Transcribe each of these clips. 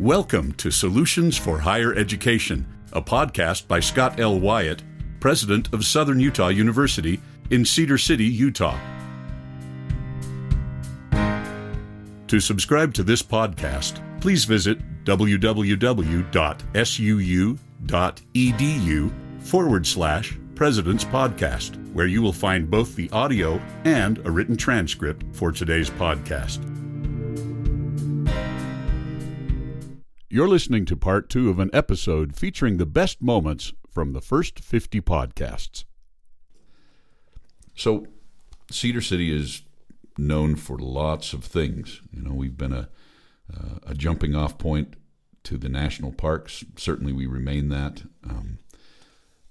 Welcome to Solutions for Higher Education, a podcast by Scott L. Wyatt, president of Southern Utah University in Cedar City, Utah. To subscribe to this podcast, please visit www.suu.edu forward slash President's Podcast, where you will find both the audio and a written transcript for today's podcast. You're listening to part two of an episode featuring the best moments from the first 50 podcasts. So, Cedar City is known for lots of things. You know, we've been a, uh, a jumping off point to the national parks. Certainly, we remain that. Um,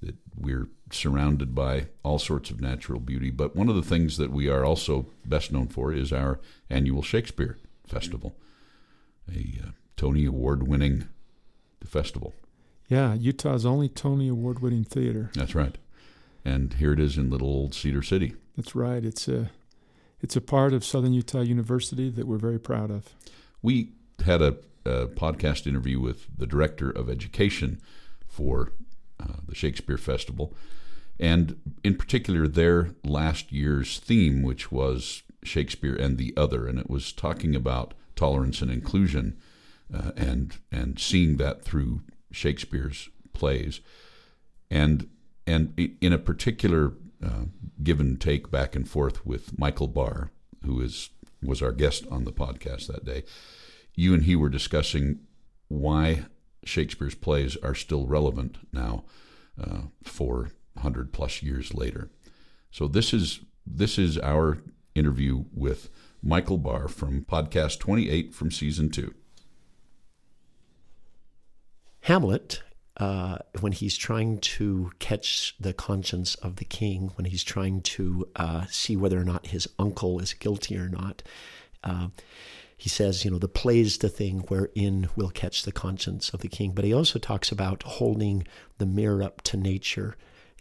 that we're surrounded by all sorts of natural beauty. But one of the things that we are also best known for is our annual Shakespeare Festival, a uh, Tony Award winning the festival. Yeah, Utah's only Tony Award winning theater. That's right. And here it is in little old Cedar City. That's right. It's a it's a part of Southern Utah University that we're very proud of. We had a, a podcast interview with the director of education for uh, the Shakespeare Festival, and in particular their last year's theme, which was Shakespeare and the Other, and it was talking about tolerance and inclusion uh, and and seeing that through Shakespeare's plays, and and in a particular uh, give and take back and forth with Michael Bahr, who is was our guest on the podcast that day. You and he were discussing why Shakespeare's plays are still relevant now, uh, four hundred plus years later. So this is this is our interview with Michael Bahr from podcast twenty eight from season two. Hamlet, uh, when he's trying to catch the conscience of the king, when he's trying to uh, see whether or not his uncle is guilty or not, uh, he says, you know, the play's the thing wherein we'll catch the conscience of the king. But he also talks about holding the mirror up to nature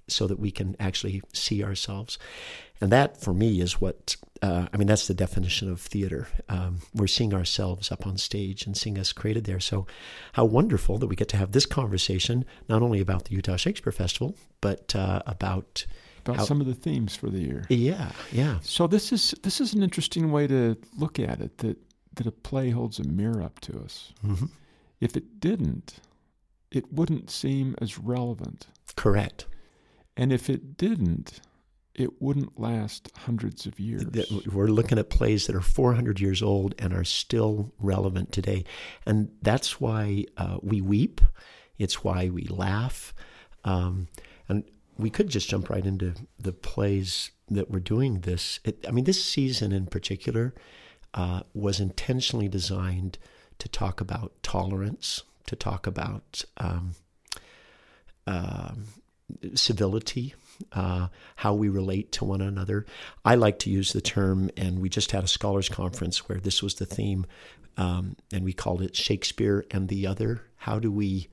so that we can actually see ourselves. And that, for me, is what uh, I mean. That's the definition of theater. Um, we're seeing ourselves up on stage and seeing us created there. So, how wonderful that we get to have this conversation not only about the Utah Shakespeare Festival, but uh, about about how, some of the themes for the year. Yeah, yeah. So this is this is an interesting way to look at it. That that a play holds a mirror up to us. Mm-hmm. If it didn't, it wouldn't seem as relevant. Correct. And if it didn't, it wouldn't last hundreds of years. We're looking at plays that are 400 years old and are still relevant today. And that's why uh, we weep. It's why we laugh. Um, and we could just jump right into the plays that we're doing this. It, I mean, this season in particular uh, was intentionally designed to talk about tolerance, to talk about um, uh, civility, uh, how we relate to one another. I like to use the term, and we just had a scholars conference where this was the theme, um, and we called it Shakespeare and the Other. How do we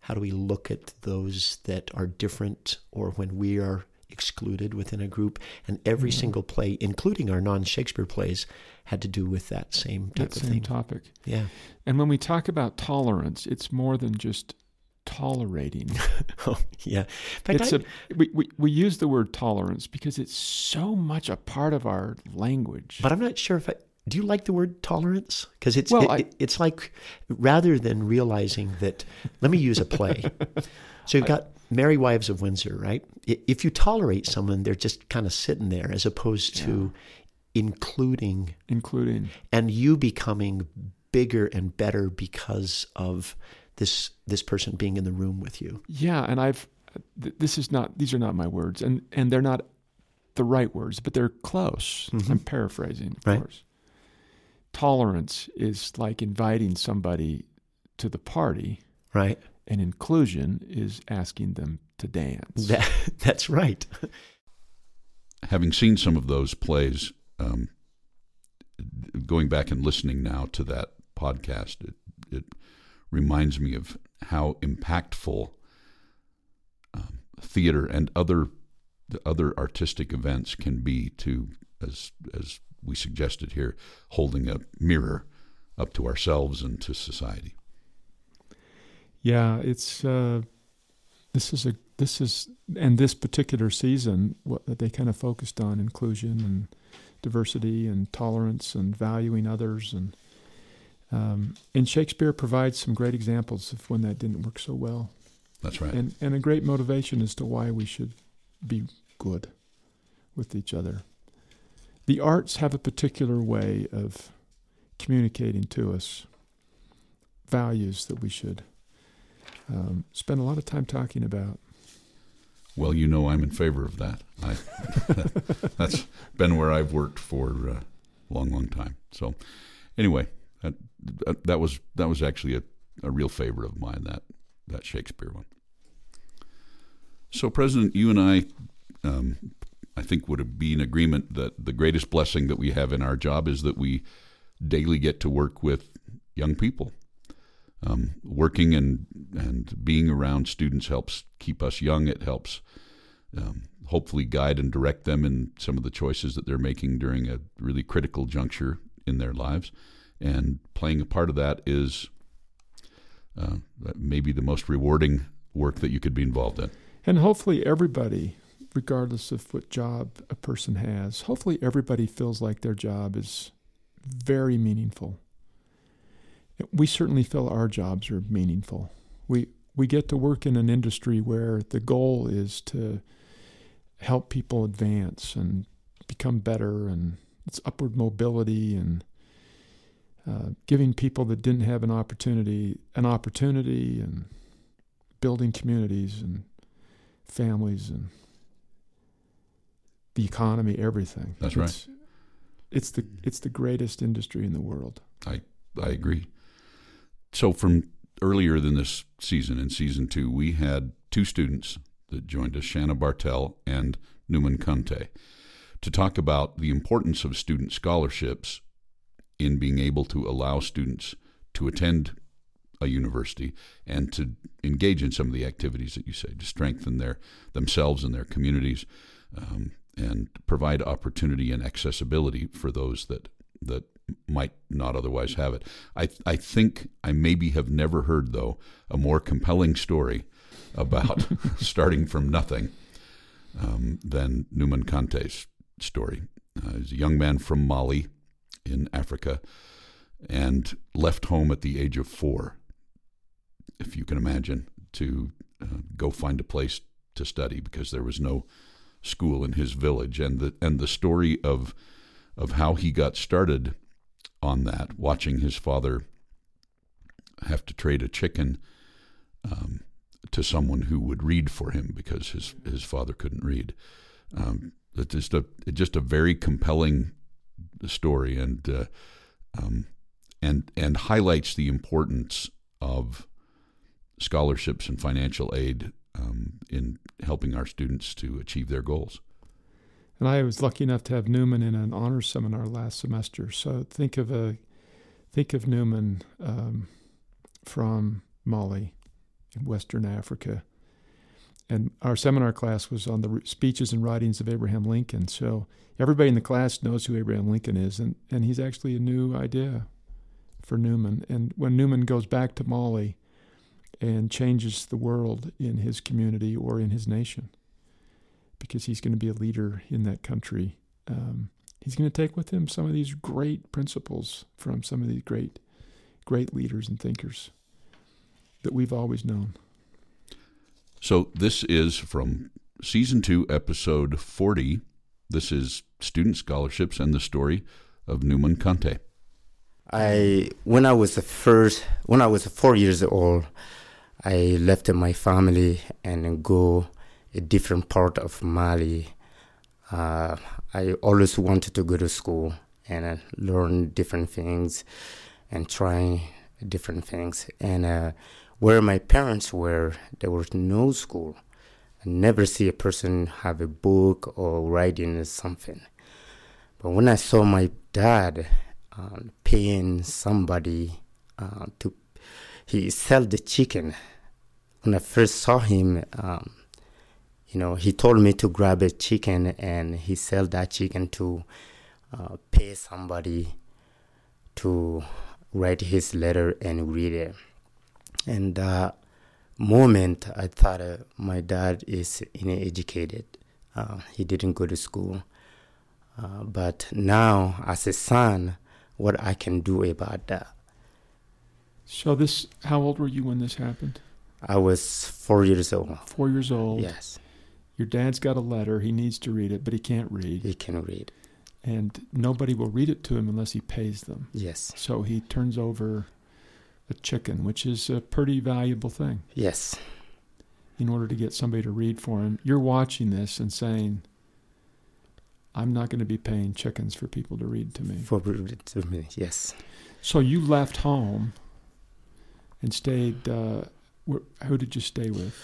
how do we look at those that are different, or when we are excluded within a group? And every mm-hmm. single play, including our non-Shakespeare plays, had to do with that same type that of same thing. topic. Yeah. And when we talk about tolerance, it's more than just tolerating. oh, yeah. it's I, a, we, we, we use the word tolerance because it's so much a part of our language. But I'm not sure if I, do you like the word tolerance? Because it's, well, it, I, it's like rather than realizing that, let me use a play. so you've got Merry Wives of Windsor, right? If you tolerate someone, they're just kind of sitting there as opposed to yeah. including. Including. And you becoming bigger and better because of this this person being in the room with you. Yeah, and I've this is not these are not my words, and and they're not the right words, but they're close. Mm-hmm. I'm paraphrasing, of right. course. Tolerance is like inviting somebody to the party, right? And inclusion is asking them to dance. That, that's right. Having seen some of those plays, um, going back and listening now to that podcast, it, it reminds me of how impactful um, theater and other other artistic events can be to as as we suggested here holding a mirror up to ourselves and to society. Yeah, it's uh, this is a this is and this particular season what they kind of focused on inclusion and diversity and tolerance and valuing others and um, and Shakespeare provides some great examples of when that didn't work so well. That's right. And and a great motivation as to why we should be good with each other. The arts have a particular way of communicating to us values that we should um, spend a lot of time talking about. Well, you know I'm in favor of that. I, that's been where I've worked for a long, long time. So, anyway, that, that was that was actually a, a real favorite of mine that that Shakespeare one. So, President, you and I, um, I think, would be in agreement that the greatest blessing that we have in our job is that we daily get to work with young people. Um, working and and being around students helps keep us young. It helps um, hopefully guide and direct them in some of the choices that they're making during a really critical juncture in their lives. And playing a part of that is uh, maybe the most rewarding work that you could be involved in. And hopefully, everybody, regardless of what job a person has, hopefully everybody feels like their job is very meaningful. We certainly feel our jobs are meaningful. We we get to work in an industry where the goal is to help people advance and become better, and it's upward mobility and uh, giving people that didn't have an opportunity an opportunity and building communities and families and the economy, everything. That's right. It's the it's the greatest industry in the world. I I agree. So from earlier than this season, in season two, we had two students that joined us, Shanna Bartel and Newman Conte, to talk about the importance of student scholarships in being able to allow students to attend a university and to engage in some of the activities that you say to strengthen their themselves and their communities um, and provide opportunity and accessibility for those that that might not otherwise have it. I I think I maybe have never heard though a more compelling story about starting from nothing um, than Newman Conte's story. Uh, he's a young man from Mali in Africa and left home at the age of four, if you can imagine, to uh, go find a place to study because there was no school in his village, and the and the story of of how he got started on that, watching his father have to trade a chicken um, to someone who would read for him because his his father couldn't read. Um, it's just a it's just a very compelling story, and uh, um, and and highlights the importance of scholarships and financial aid um, in helping our students to achieve their goals. And I was lucky enough to have Newman in an honors seminar last semester. So think of a think of Newman um, from Mali in Western Africa. And our seminar class was on the speeches and writings of Abraham Lincoln. So everybody in the class knows who Abraham Lincoln is, and, and he's actually a new idea for Newman. And when Newman goes back to Mali, and changes the world in his community or in his nation because he's going to be a leader in that country. Um, he's going to take with him some of these great principles from some of these great, great leaders and thinkers that we've always known. So this is from season two, episode 40. This is Student Scholarships and the story of Newman Conte. I when I was the first when I was four years old, I left my family and go a different part of Mali. Uh, I always wanted to go to school and learn different things and try different things. And uh, where my parents were, there was no school. I never see a person have a book or writing something. But when I saw my dad uh, paying somebody uh, to he sell the chicken. When I first saw him, um, you know, he told me to grab a chicken and he sell that chicken to uh, pay somebody to write his letter and read it. And uh, moment, I thought uh, my dad is uneducated. Uh, he didn't go to school. Uh, but now, as a son, what I can do about that? So this, how old were you when this happened? I was four years old. Four years old. Yes. Your dad's got a letter. He needs to read it, but he can't read. He can read. And nobody will read it to him unless he pays them. Yes. So he turns over a chicken, which is a pretty valuable thing. Yes. In order to get somebody to read for him. You're watching this and saying, I'm not going to be paying chickens for people to read to me. For to me, yes. So you left home and stayed. Uh, wh- who did you stay with?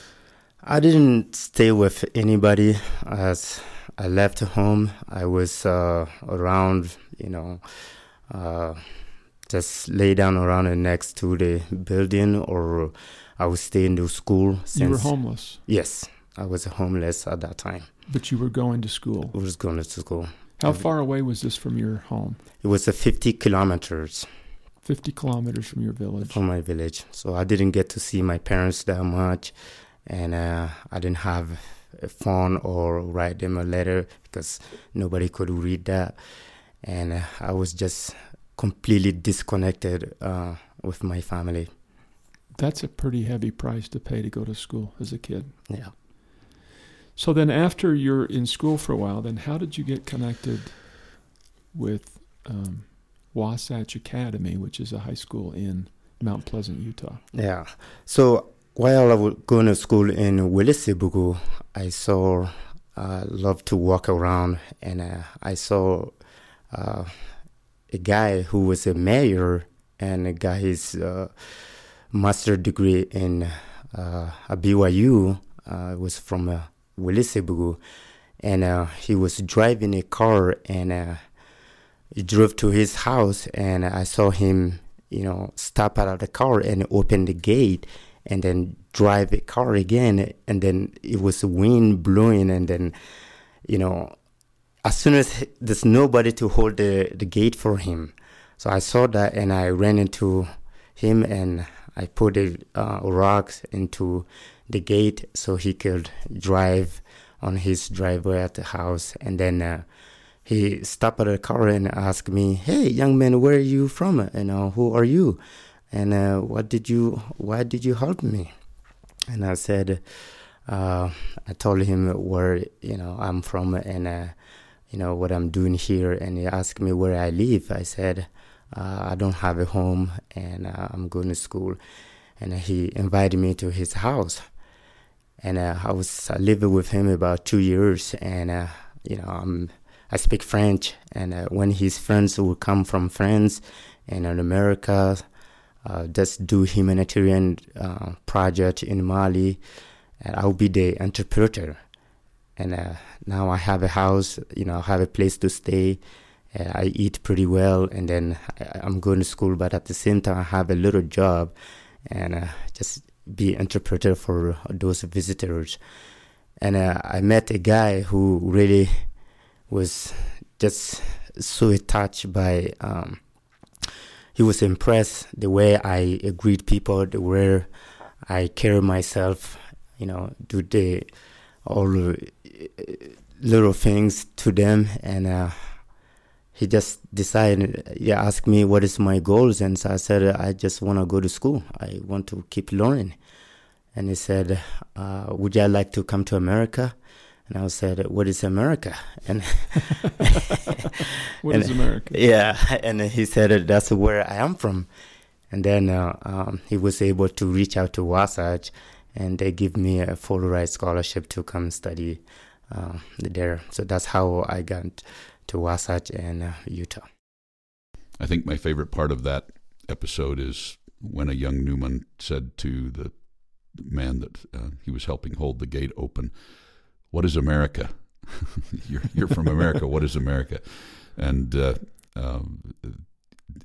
I didn't stay with anybody. As I left home, I was uh, around, you know, uh, just lay down around next to the building, or I would stay in the school. Since, you were homeless. Yes, I was homeless at that time. But you were going to school. I was going to school. How Every, far away was this from your home? It was a 50 kilometers. 50 kilometers from your village. From my village. So I didn't get to see my parents that much, and uh, I didn't have a phone or write them a letter because nobody could read that, and uh, I was just completely disconnected uh, with my family. That's a pretty heavy price to pay to go to school as a kid. Yeah. So then, after you're in school for a while, then how did you get connected with um, Wasatch Academy, which is a high school in Mount Pleasant, Utah? Yeah. So while I was going to school in Welesebugu, I saw, uh, love to walk around, and uh, I saw uh, a guy who was a mayor and got his uh, master degree in uh, BYU. Uh, was from uh, and uh, he was driving a car and uh, he drove to his house, and I saw him, you know, stop out of the car and open the gate, and then drive the car again, and then it was wind blowing, and then, you know, as soon as there's nobody to hold the, the gate for him, so I saw that, and I ran into him, and I put a uh, rocks into the gate so he could drive on his driveway at the house. And then uh, he stopped at the car and asked me, "Hey, young man, where are you from? You know, who are you? And uh, what did you? Why did you help me?" And I said, uh, I told him where you know I'm from and uh, you know what I'm doing here. And he asked me where I live. I said. Uh, I don't have a home and uh, I'm going to school. And he invited me to his house and uh, I was lived with him about two years, and uh, you know I'm I speak French, and uh, when his friends would come from France and in America, uh, just do humanitarian project in Mali, and I'll be the interpreter. And uh, now I have a house, you know, I have a place to stay. I eat pretty well, and then I'm going to school, but at the same time I have a little job, and just be interpreter for those visitors. And uh, I met a guy who really was just so touched by. Um, he was impressed the way I greet people, the way I carry myself, you know, do the all little things to them, and uh, he just decided he asked me what is my goals and so i said i just want to go to school. I want to keep learning. And he said uh, would you like to come to america? And i said what is america? And what and, is america? Yeah and he said that's where i am from. And then uh, um, he was able to reach out to wasatch and they give me a full ride scholarship to come study uh, there so that's how i got to Wasatch and uh, Utah. I think my favorite part of that episode is when a young Newman said to the man that uh, he was helping hold the gate open, "What is America? you're, you're from America. what is America?" And uh, um,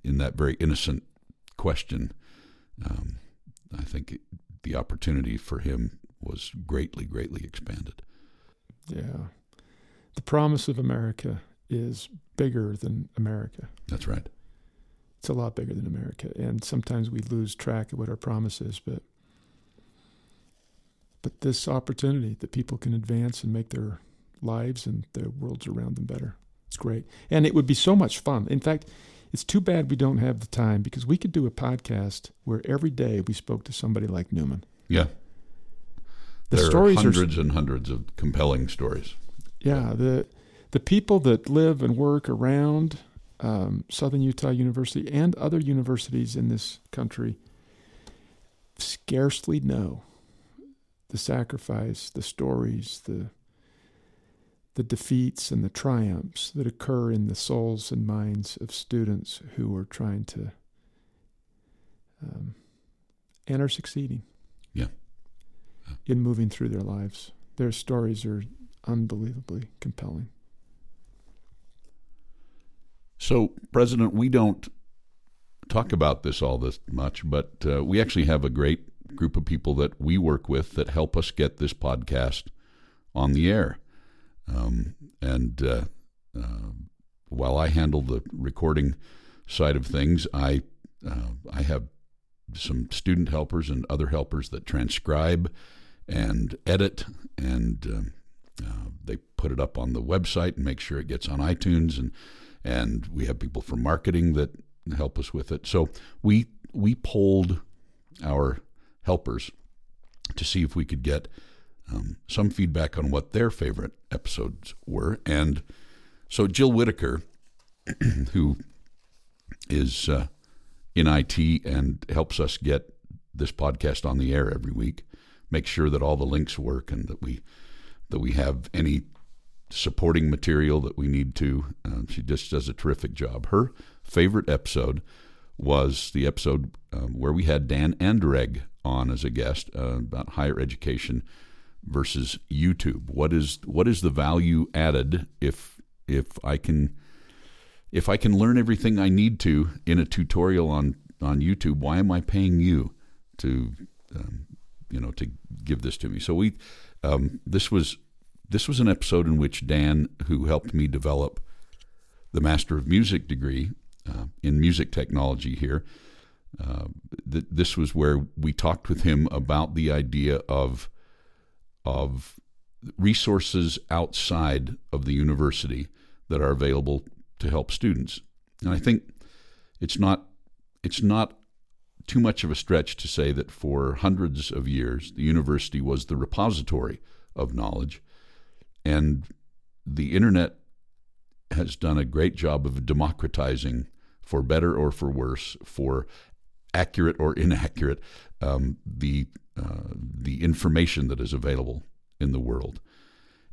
in that very innocent question, um, I think the opportunity for him was greatly, greatly expanded. Yeah. The promise of America is bigger than America. That's right. It's a lot bigger than America. And sometimes we lose track of what our promise is. But but this opportunity that people can advance and make their lives and the worlds around them better. It's great. And it would be so much fun. In fact, it's too bad we don't have the time because we could do a podcast where every day we spoke to somebody like Newman. Yeah. The there stories are are hundreds and hundreds of compelling stories. Yeah, the the people that live and work around um, Southern Utah University and other universities in this country scarcely know the sacrifice, the stories, the the defeats and the triumphs that occur in the souls and minds of students who are trying to um, and are succeeding. In moving through their lives, their stories are unbelievably compelling. So, President, we don't talk about this all this much, but uh, we actually have a great group of people that we work with that help us get this podcast on the air. Um, and uh, uh, while I handle the recording side of things, I uh, I have some student helpers and other helpers that transcribe and edit, and um, uh, they put it up on the website and make sure it gets on iTunes, and and we have people from marketing that help us with it. So we we polled our helpers to see if we could get um, some feedback on what their favorite episodes were. And so Jill Whitaker, who is uh, in IT and helps us get this podcast on the air every week, make sure that all the links work and that we that we have any supporting material that we need to. Uh, she just does a terrific job. Her favorite episode was the episode um, where we had Dan Anderegg on as a guest uh, about higher education versus YouTube. What is what is the value added if if I can if I can learn everything I need to in a tutorial on on YouTube? Why am I paying you to um, you know to give this to me? So we um, this was this was an episode in which Dan, who helped me develop the Master of Music degree uh, in music technology here. Uh, th- this was where we talked with him about the idea of of resources outside of the university that are available to help students. And I think it's not it's not too much of a stretch to say that for hundreds of years the university was the repository of knowledge and the internet has done a great job of democratizing for better or for worse for accurate or inaccurate um, the uh, the information that is available in the world.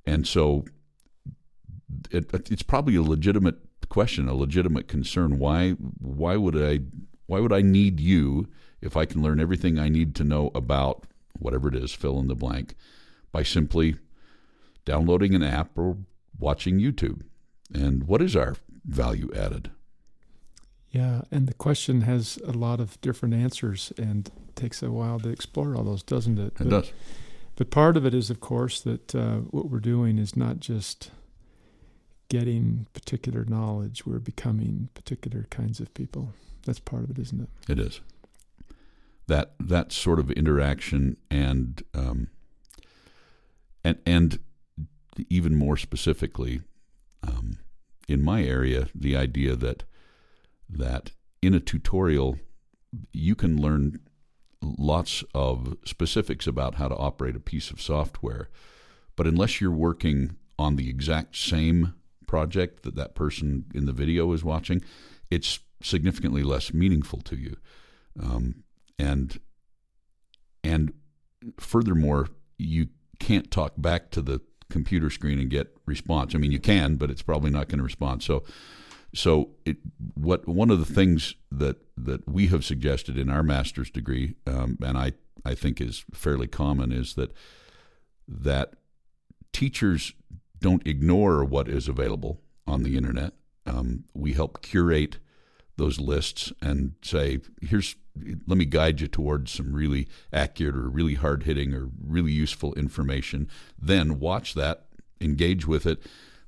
And so it, it's probably a legitimate question, a legitimate concern. Why why would I why would I need you if I can learn everything I need to know about whatever it is, fill in the blank, by simply downloading an app or watching YouTube? And what is our value added? Yeah, and the question has a lot of different answers and takes a while to explore all those, doesn't it? It but, does. But part of it is, of course, that uh, what we're doing is not just getting particular knowledge, we're becoming particular kinds of people. That's part of it, isn't it? It is. That that sort of interaction and um, and and even more specifically, um, in my area, the idea that that in a tutorial you can learn lots of specifics about how to operate a piece of software, but unless you're working on the exact same project that that person in the video is watching, it's significantly less meaningful to you. Um, and and furthermore, you can't talk back to the computer screen and get response. I mean, you can, but it's probably not going to respond. So so it, what one of the things that that we have suggested in our master's degree, um, and I I think is fairly common, is that that teachers don't ignore what is available on the internet. Um, we help curate those lists and say, here's let me guide you towards some really accurate or really hard hitting or really useful information. Then watch that, engage with it,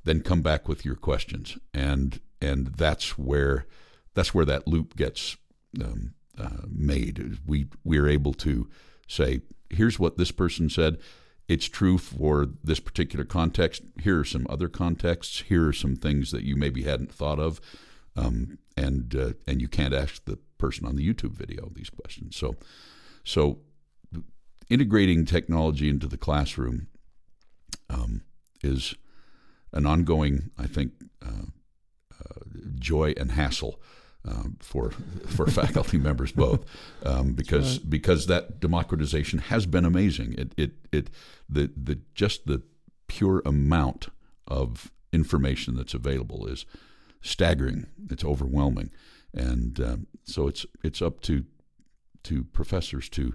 then come back with your questions. And and that's where that's where that loop gets um, uh, made. We we are able to say, here's what this person said. It's true for this particular context. Here are some other contexts. Here are some things that you maybe hadn't thought of, um, and uh, and you can't ask the person on the YouTube video these questions. So, so integrating technology into the classroom um, is an ongoing, I think, uh, uh, joy and hassle um, for for faculty members both, um, because right. because that democratization has been amazing. It it it the the just the pure amount of information that's available is staggering. It's overwhelming, and um, so it's it's up to to professors to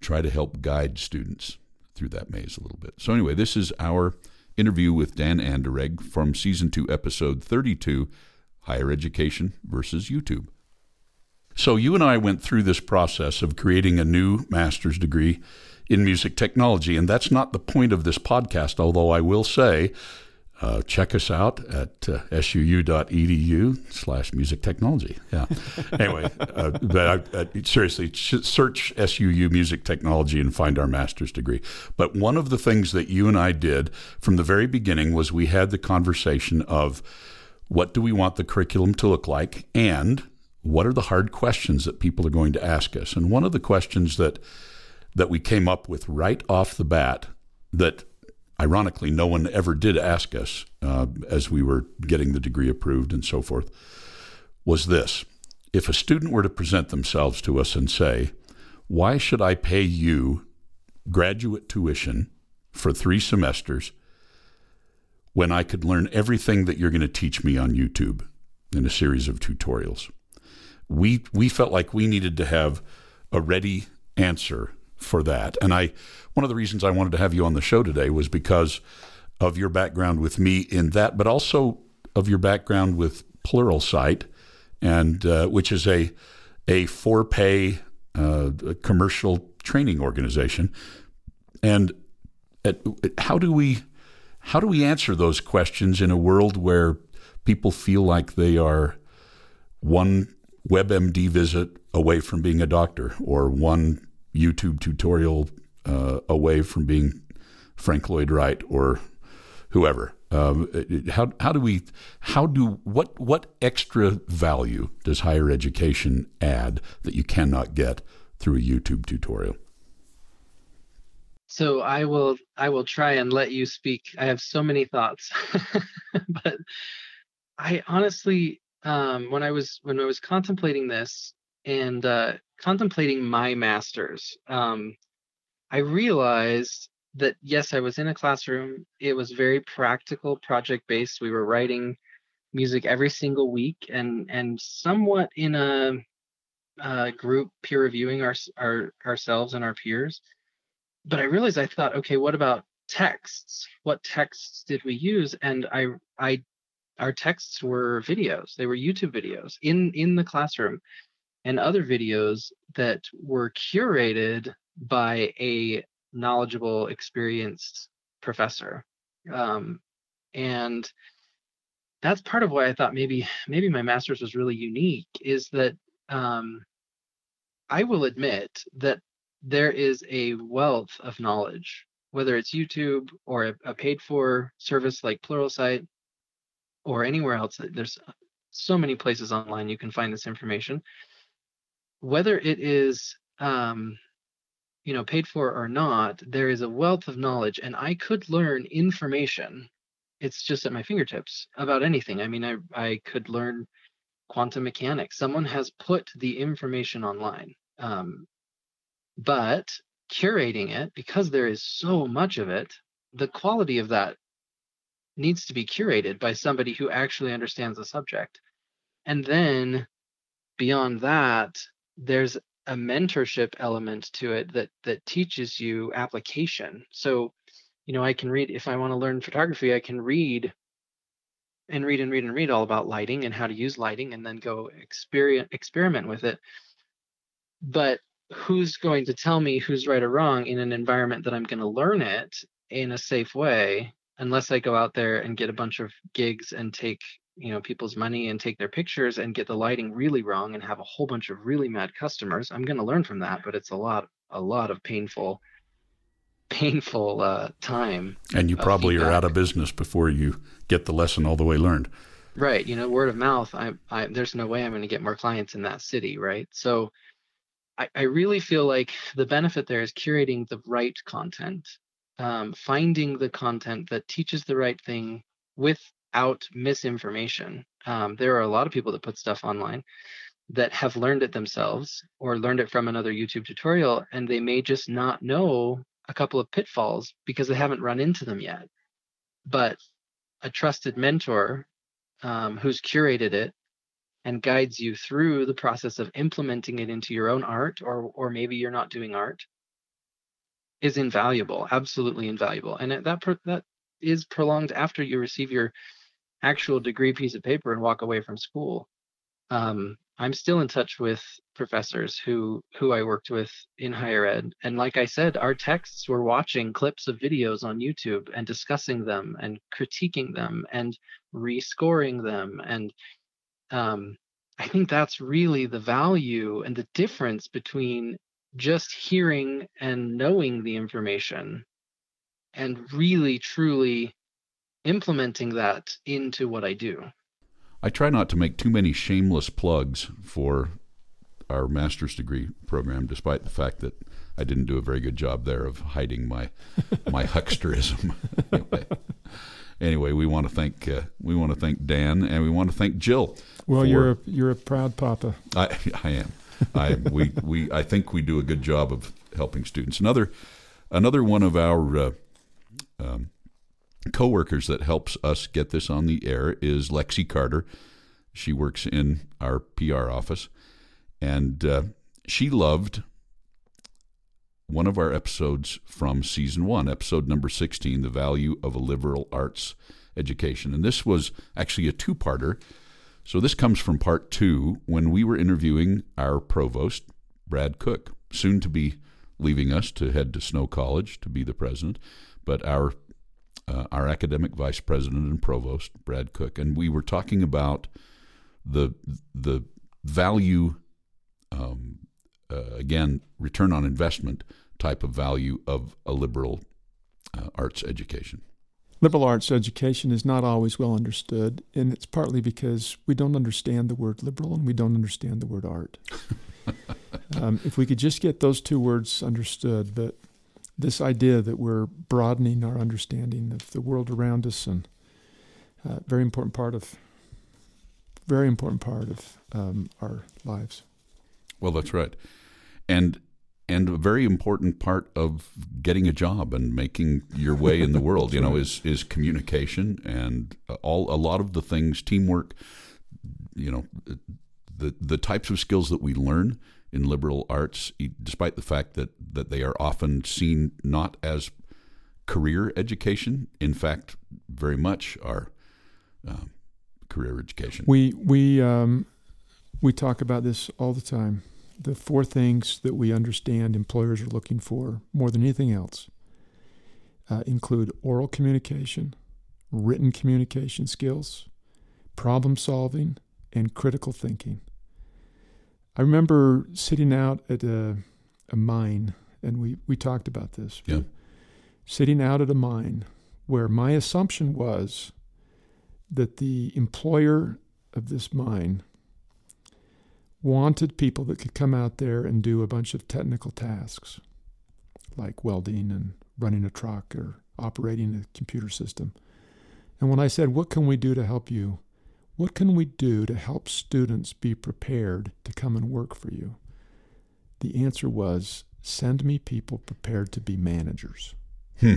try to help guide students through that maze a little bit. So anyway, this is our interview with Dan Anderegg from season two, episode thirty-two higher education versus YouTube. So, you and I went through this process of creating a new master's degree in music technology, and that's not the point of this podcast, although I will say uh, check us out at uh, suu.edu slash music technology. Yeah. anyway, uh, but I, I, seriously, search SUU music technology and find our master's degree. But one of the things that you and I did from the very beginning was we had the conversation of what do we want the curriculum to look like? And what are the hard questions that people are going to ask us? And one of the questions that that we came up with right off the bat that ironically no one ever did ask us uh, as we were getting the degree approved and so forth was this if a student were to present themselves to us and say why should i pay you graduate tuition for three semesters when I could learn everything that you're going to teach me on YouTube in a series of tutorials. We we felt like we needed to have a ready answer for that. And I one of the reasons I wanted to have you on the show today was because of your background with me in that, but also of your background with Pluralsight, and uh, which is a a for pay uh, commercial training organization. And at, how do we how do we answer those questions in a world where people feel like they are one WebMD visit away from being a doctor or one YouTube tutorial uh, away from being Frank Lloyd Wright or whoever? Um, how how do we how do what what extra value does higher education add that you cannot get through a YouTube tutorial? so i will i will try and let you speak i have so many thoughts but i honestly um, when i was when i was contemplating this and uh, contemplating my masters um, i realized that yes i was in a classroom it was very practical project based we were writing music every single week and and somewhat in a, a group peer reviewing our, our ourselves and our peers but I realized I thought, okay, what about texts? What texts did we use? And I I our texts were videos. They were YouTube videos in in the classroom and other videos that were curated by a knowledgeable, experienced professor. Um, and that's part of why I thought maybe maybe my master's was really unique is that um, I will admit that there is a wealth of knowledge, whether it's YouTube or a, a paid for service like Pluralsight or anywhere else. There's so many places online you can find this information. Whether it is um, you know paid for or not, there is a wealth of knowledge, and I could learn information. It's just at my fingertips about anything. I mean, I I could learn quantum mechanics. Someone has put the information online. Um, but curating it because there is so much of it the quality of that needs to be curated by somebody who actually understands the subject and then beyond that there's a mentorship element to it that that teaches you application. So you know i can read if i want to learn photography i can read and read and read and read all about lighting and how to use lighting and then go experiment experiment with it. But who's going to tell me who's right or wrong in an environment that I'm going to learn it in a safe way unless I go out there and get a bunch of gigs and take you know people's money and take their pictures and get the lighting really wrong and have a whole bunch of really mad customers i'm going to learn from that but it's a lot a lot of painful painful uh, time and you probably feedback. are out of business before you get the lesson all the way learned right you know word of mouth I, I there's no way i'm going to get more clients in that city right so I, I really feel like the benefit there is curating the right content um, finding the content that teaches the right thing without misinformation. Um, there are a lot of people that put stuff online that have learned it themselves or learned it from another YouTube tutorial, and they may just not know a couple of pitfalls because they haven't run into them yet. But a trusted mentor um, who's curated it and guides you through the process of implementing it into your own art, or or maybe you're not doing art, is invaluable, absolutely invaluable. And that that is prolonged after you receive your actual degree piece of paper and walk away from school. Um, I'm still in touch with professors who who I worked with in higher ed, and like I said, our texts were watching clips of videos on YouTube and discussing them and critiquing them and rescoring them, and um, I think that's really the value and the difference between just hearing and knowing the information and really truly implementing that into what I do. I try not to make too many shameless plugs for our master's degree program, despite the fact that I didn't do a very good job there of hiding my my hucksterism. anyway, anyway, we want to thank uh, we want to thank Dan and we want to thank Jill. Well, you're a you're a proud papa. I I am. I we we I think we do a good job of helping students. Another another one of our uh, um, coworkers that helps us get this on the air is Lexi Carter. She works in our PR office, and uh, she loved one of our episodes from season one, episode number 16, The Value of a Liberal Arts Education. And this was actually a two parter so this comes from part two when we were interviewing our provost, Brad Cook, soon to be leaving us to head to Snow College to be the president, but our uh, our academic vice president and provost, Brad Cook, and we were talking about the the value, um, uh, again, return on investment type of value of a liberal uh, arts education. Liberal arts education is not always well understood, and it's partly because we don't understand the word liberal and we don't understand the word art. um, if we could just get those two words understood, but this idea that we're broadening our understanding of the world around us and uh, very important part of very important part of um, our lives. Well, that's right, and and a very important part of getting a job and making your way in the world, you know, is is communication and all a lot of the things, teamwork, you know, the the types of skills that we learn in liberal arts, despite the fact that that they are often seen not as career education, in fact, very much are uh, career education. We we um, we talk about this all the time the four things that we understand employers are looking for more than anything else uh, include oral communication, written communication skills, problem solving, and critical thinking. I remember sitting out at a, a mine, and we, we talked about this. Yeah. Sitting out at a mine where my assumption was that the employer of this mine wanted people that could come out there and do a bunch of technical tasks like welding and running a truck or operating a computer system. And when I said, What can we do to help you? What can we do to help students be prepared to come and work for you? The answer was send me people prepared to be managers. Hmm.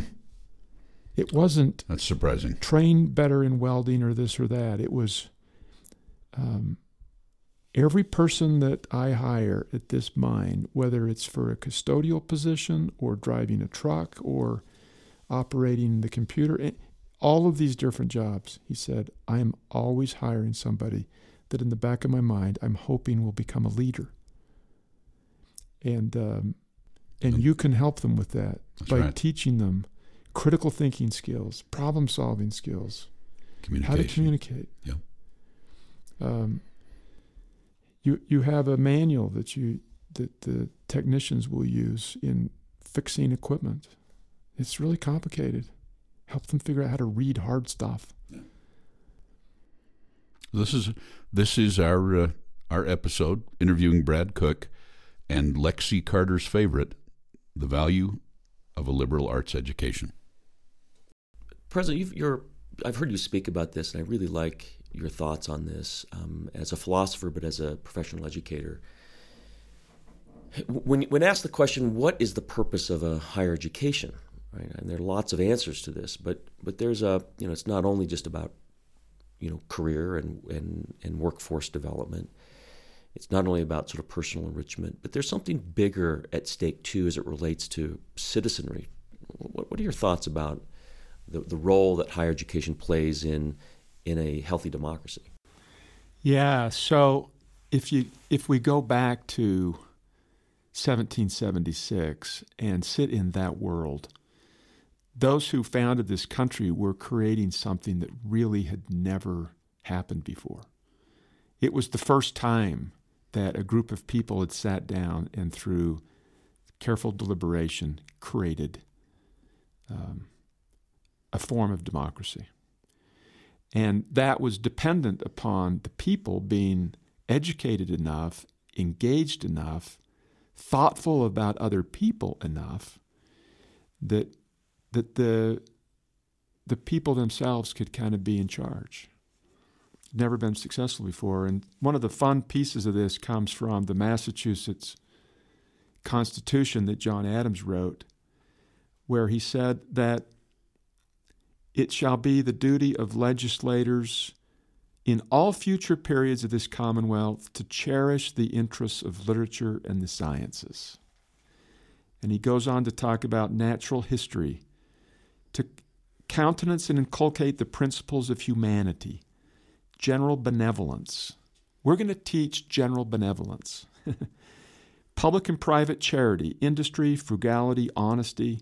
It wasn't that's surprising. Train better in welding or this or that. It was um, every person that I hire at this mine, whether it's for a custodial position or driving a truck or operating the computer, all of these different jobs, he said, I am always hiring somebody that in the back of my mind I'm hoping will become a leader. And um, and you can help them with that by right. teaching them critical thinking skills, problem solving skills, how to communicate. Yeah Um, you you have a manual that you that the technicians will use in fixing equipment. It's really complicated. Help them figure out how to read hard stuff. This is this is our uh, our episode interviewing Brad Cook and Lexi Carter's favorite, the value of a liberal arts education. President, you are I've heard you speak about this, and I really like your thoughts on this um, as a philosopher, but as a professional educator. When, when asked the question, what is the purpose of a higher education? Right, and there are lots of answers to this, but but there's a you know it's not only just about you know career and and, and workforce development. It's not only about sort of personal enrichment, but there's something bigger at stake too as it relates to citizenry. What, what are your thoughts about the, the role that higher education plays in in a healthy democracy? Yeah. So if you if we go back to 1776 and sit in that world, those who founded this country were creating something that really had never happened before. It was the first time that a group of people had sat down and through careful deliberation created um, a form of democracy. And that was dependent upon the people being educated enough, engaged enough, thoughtful about other people enough that that the the people themselves could kind of be in charge. Never been successful before. And one of the fun pieces of this comes from the Massachusetts Constitution that John Adams wrote, where he said that it shall be the duty of legislators in all future periods of this Commonwealth to cherish the interests of literature and the sciences. And he goes on to talk about natural history, to countenance and inculcate the principles of humanity, general benevolence. We're going to teach general benevolence. Public and private charity, industry, frugality, honesty,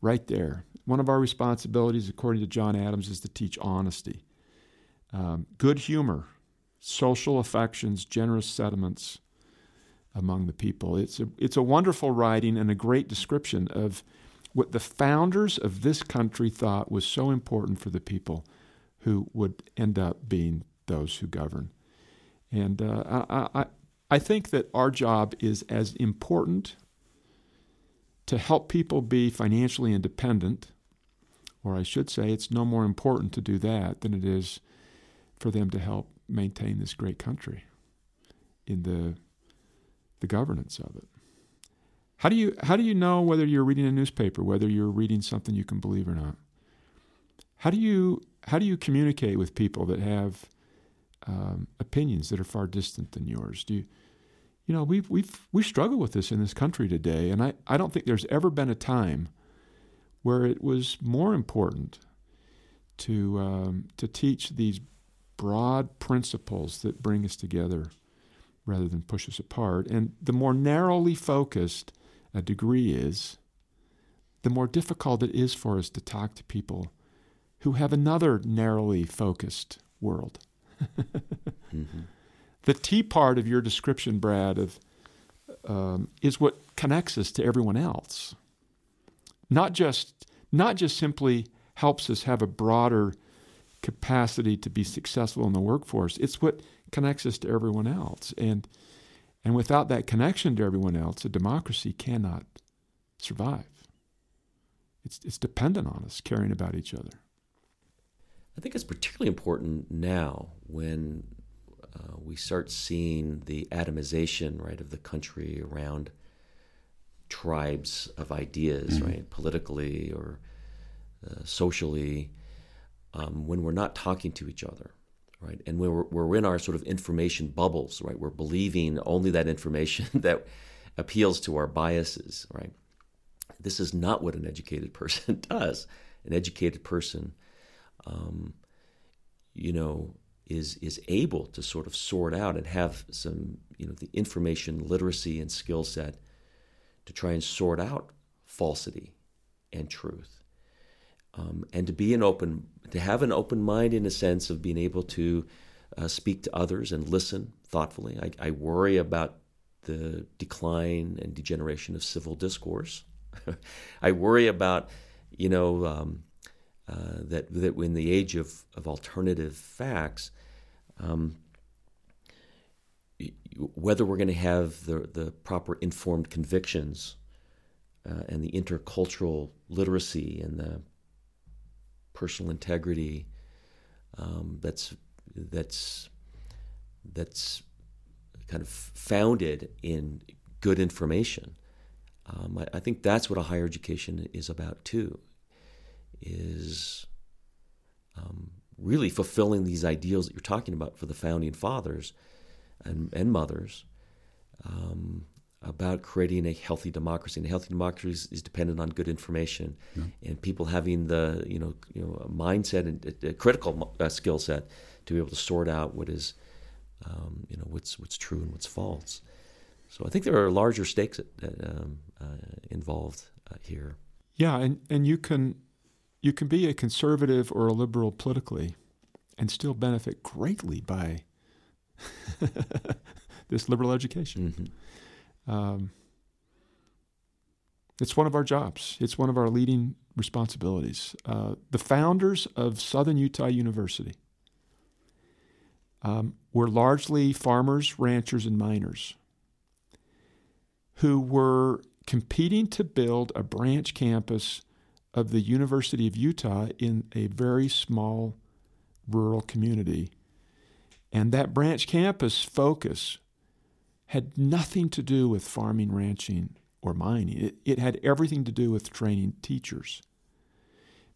right there. One of our responsibilities, according to John Adams, is to teach honesty, um, good humor, social affections, generous sentiments among the people. It's a, it's a wonderful writing and a great description of what the founders of this country thought was so important for the people who would end up being those who govern. And uh, I, I, I think that our job is as important to help people be financially independent or I should say, it's no more important to do that than it is for them to help maintain this great country in the the governance of it. How do you how do you know whether you're reading a newspaper, whether you're reading something you can believe or not? How do you how do you communicate with people that have um, opinions that are far distant than yours? Do you you know we've we've we struggle with this in this country today, and I, I don't think there's ever been a time where it was more important to um, to teach these broad principles that bring us together rather than push us apart. And the more narrowly focused a degree is, the more difficult it is for us to talk to people who have another narrowly focused world. mm-hmm. The T part of your description, Brad, of um, is what connects us to everyone else not just not just simply helps us have a broader capacity to be successful in the workforce. It's what connects us to everyone else. And and without that connection to everyone else, a democracy cannot survive. It's it's dependent on us caring about each other. I think it's particularly important now when uh, we start seeing the atomization right of the country around tribes of ideas, mm-hmm. right, politically or uh, socially, um, when we're not talking to each other, right, and we're, we're in our sort of information bubbles, right, we're believing only that information that appeals to our biases, right. This is not what an educated person does. An educated person, um, you know, is is able to sort of sort out and have some, you know, the information literacy and skill set to try and sort out falsity and truth. Um, and to be an open, to have an open mind in a sense of being able to uh, speak to others and listen thoughtfully. I, I, worry about the decline and degeneration of civil discourse. I worry about, you know, um, uh, that that in the age of, of alternative facts, um, whether we're going to have the, the proper informed convictions uh, and the intercultural literacy and the personal integrity um, that's that's that's kind of founded in good information. Um, I, I, think that's what a higher education is about too. Is um, really fulfilling these ideals that you're talking about for the founding fathers and, and mothers um, about creating a healthy democracy. And a healthy democracy is, is dependent on good information yeah. and people having the you know you know a mindset and critical uh, skill set to be able to sort out what is um, you know what's what's true and what's false. So I think there are larger stakes um, uh, involved uh, here. Yeah, and and you can you can be a conservative or a liberal politically, and still benefit greatly by this liberal education. Mm-hmm. Um, it's one of our jobs. It's one of our leading responsibilities. Uh, the founders of Southern Utah University um, were largely farmers, ranchers, and miners who were competing to build a branch campus of the University of Utah in a very small rural community and that branch campus focus had nothing to do with farming, ranching, or mining. It, it had everything to do with training teachers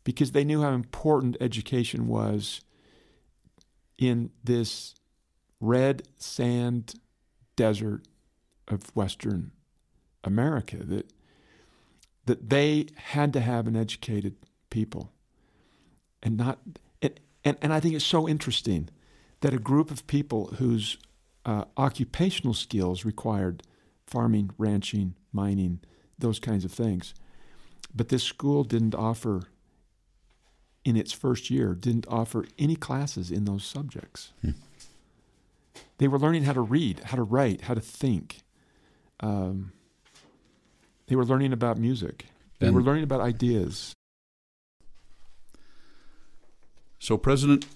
because they knew how important education was in this red sand desert of Western America that that they had to have an educated people and not and, and, and I think it's so interesting that a group of people whose uh, occupational skills required farming, ranching, mining, those kinds of things. But this school didn't offer, in its first year, didn't offer any classes in those subjects. Hmm. They were learning how to read, how to write, how to think. Um, they were learning about music. They and were learning about ideas. So, President,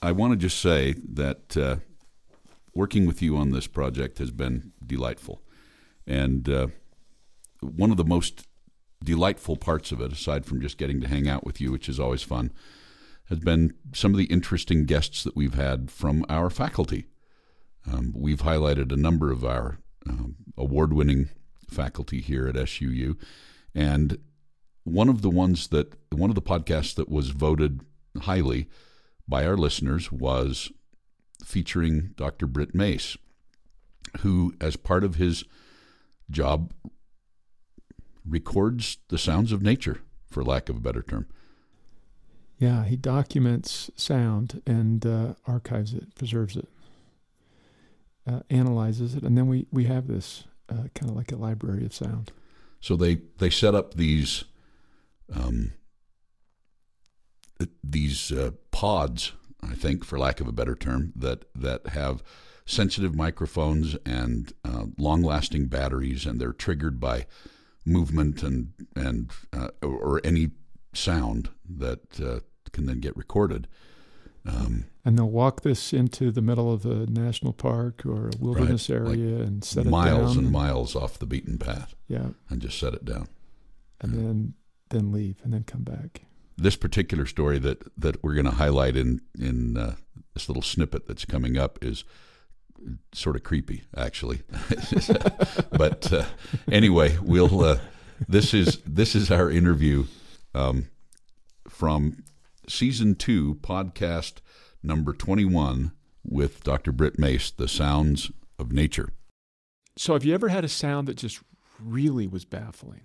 I want to just say that uh, working with you on this project has been delightful. And uh, one of the most delightful parts of it, aside from just getting to hang out with you, which is always fun, has been some of the interesting guests that we've had from our faculty. Um, we've highlighted a number of our um, award winning faculty here at SUU. And one of the ones that, one of the podcasts that was voted highly by our listeners was featuring Dr. Britt Mace, who, as part of his job, records the sounds of nature, for lack of a better term. Yeah, he documents sound and uh, archives it, preserves it, uh, analyzes it, and then we, we have this uh, kind of like a library of sound. So they, they set up these um, these uh, pods, I think, for lack of a better term, that that have sensitive microphones and uh, long-lasting batteries, and they're triggered by movement and and uh, or any sound that uh, can then get recorded. Um, and they'll walk this into the middle of a national park or a wilderness right, area like and set it miles and miles off the beaten path. Yeah, and just set it down, and yeah. then then leave and then come back this particular story that that we're going to highlight in in uh, this little snippet that's coming up is sort of creepy, actually. but uh, anyway, we'll. Uh, this is this is our interview um, from season two, podcast number twenty-one, with Dr. Britt Mace, "The Sounds of Nature." So, have you ever had a sound that just really was baffling?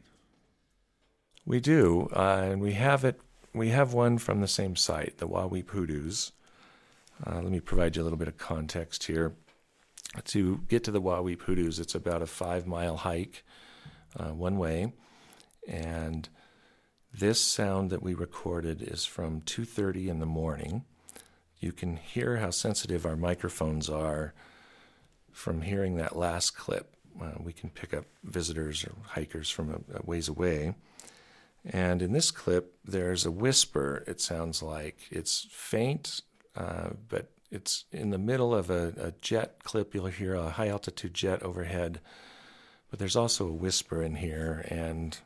We do, uh, and we have it we have one from the same site, the Wahweap Hoodoos. Uh, let me provide you a little bit of context here. To get to the Wahweap Hoodoos, it's about a five mile hike uh, one way, and this sound that we recorded is from 2:30 in the morning you can hear how sensitive our microphones are from hearing that last clip. Uh, we can pick up visitors or hikers from a, a ways away. And in this clip, there's a whisper, it sounds like. It's faint, uh, but it's in the middle of a, a, jet clip. You'll hear a high altitude jet overhead, but there's also a whisper in here. And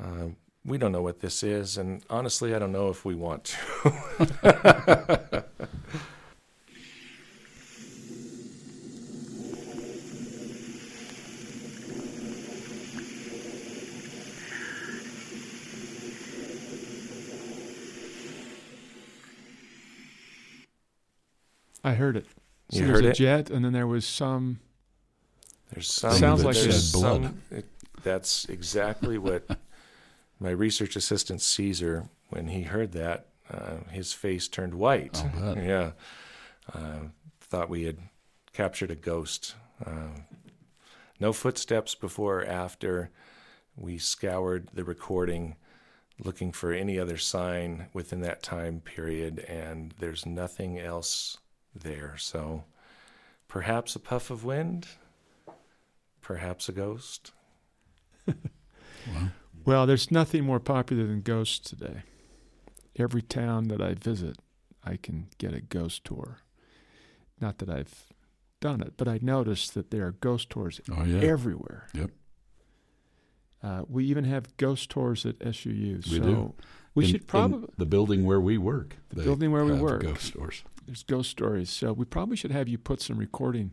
uh, we don't know what this is. And honestly, I don't know if we want to. I heard it. So you heard a it? jet, and then there was some. There's some. Sounds like there's blood. some- it- that's exactly what my research assistant Caesar, when he heard that, uh, his face turned white. I'll. Yeah, uh, thought we had captured a ghost. Uh, no footsteps before or after. We scoured the recording looking for any other sign within that time period, and there's nothing else there. So perhaps a puff of wind, perhaps a ghost. Well, there's nothing more popular than ghosts today. Every town that I visit, I can get a ghost tour. Not that I've done it, but I noticed that there are ghost tours Oh yeah. everywhere. Yep. Uh, we even have ghost tours at SUU. We so do. We In- should in probably the building where we work. The building where we have work. Ghost stores. there's ghost stories. So we probably should have you put some recording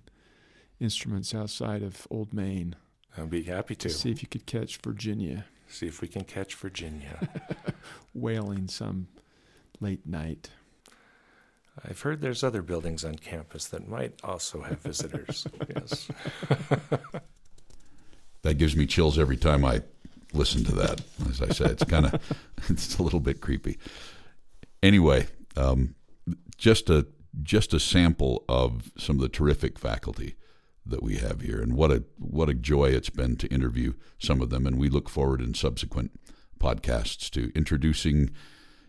instruments outside of Old Main I'd be happy to to see if you could catch Virginia see if we can catch Virginia. wailing some late night. I've heard there's other buildings on campus that might also have visitors. yes. That gives me chills every time I listen to that. As I said, it's kind of it's a little bit creepy. Anyway, um, just a just a sample of some of the terrific faculty that we have here, and what a what a joy it's been to interview some of them. And we look forward in subsequent podcasts to introducing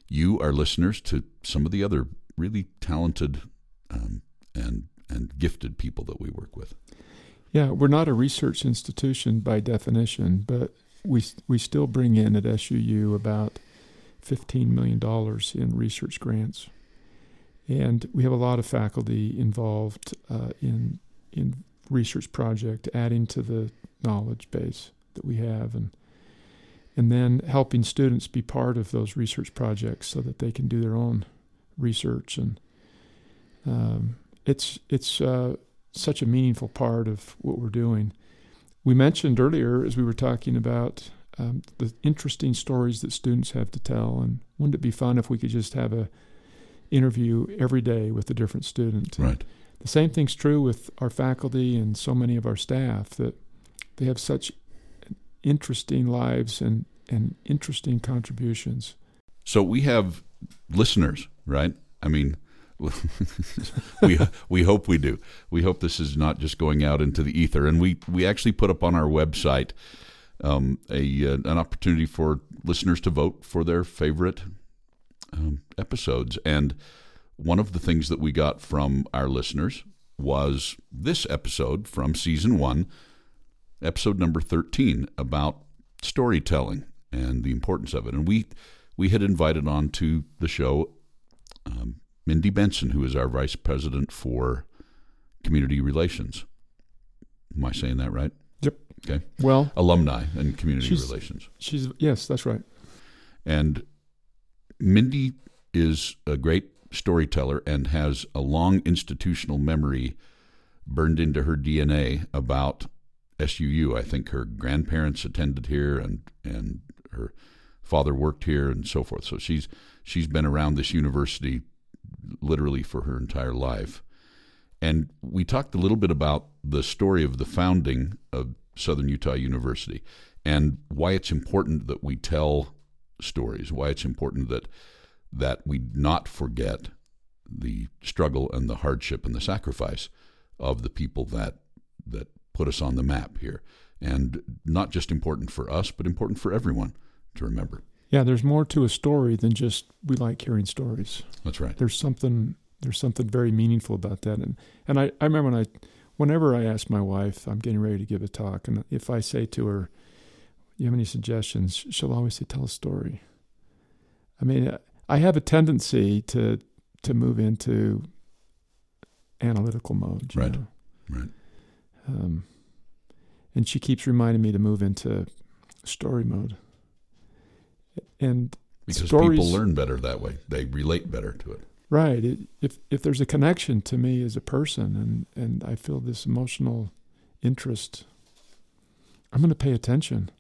you, our listeners, to some of the other really talented um, and and gifted people that we work with. Yeah, we're not a research institution by definition, but we we still bring in at SUU about fifteen million dollars in research grants, and we have a lot of faculty involved uh, in in research project, adding to the knowledge base that we have, and and then helping students be part of those research projects so that they can do their own research and um, it's it's uh, such a meaningful part of what we're doing. We mentioned earlier, as we were talking about um, the interesting stories that students have to tell, and wouldn't it be fun if we could just have a interview every day with a different student? Right. The same thing's true with our faculty and so many of our staff that they have such interesting lives and, and interesting contributions. So we have listeners, right? I mean, we we hope we do. We hope this is not just going out into the ether. And we we actually put up on our website um, a uh, an opportunity for listeners to vote for their favorite um, episodes. And one of the things that we got from our listeners was this episode from season one, episode number thirteen, about storytelling and the importance of it. And we we had invited on to the show um, Mindy Benson, who is our vice president for community relations. Am I saying that right? Yep. Okay. Well, Alumni and community She's- relations. she's yes, that's right. And Mindy is a great storyteller and has a long institutional memory burned into her DNA about SUU. I think her grandparents attended here and and her father worked here and so forth. So she's she's been around this university literally for her entire life. And we talked a little bit about the story of the founding of Southern Utah University and why it's important that we tell stories, why it's important that that we not forget the struggle and the hardship and the sacrifice of the people that that put us on the map here. And not just important for us, but important for everyone to remember. Yeah, there's more to a story than just we like hearing stories. That's right. There's something there's something very meaningful about that. And and I, I remember when I whenever I ask my wife, I'm getting ready to give a talk, and if I say to her, You have any suggestions? She'll always say, Tell a story. I mean, I have a tendency to to move into analytical mode. Right. Know? Right. Um, and she keeps reminding me to move into story mode. And because stories, people learn better that way; they relate better to it. Right. It, if if there's a connection to me as a person, and and I feel this emotional interest, I'm going to pay attention.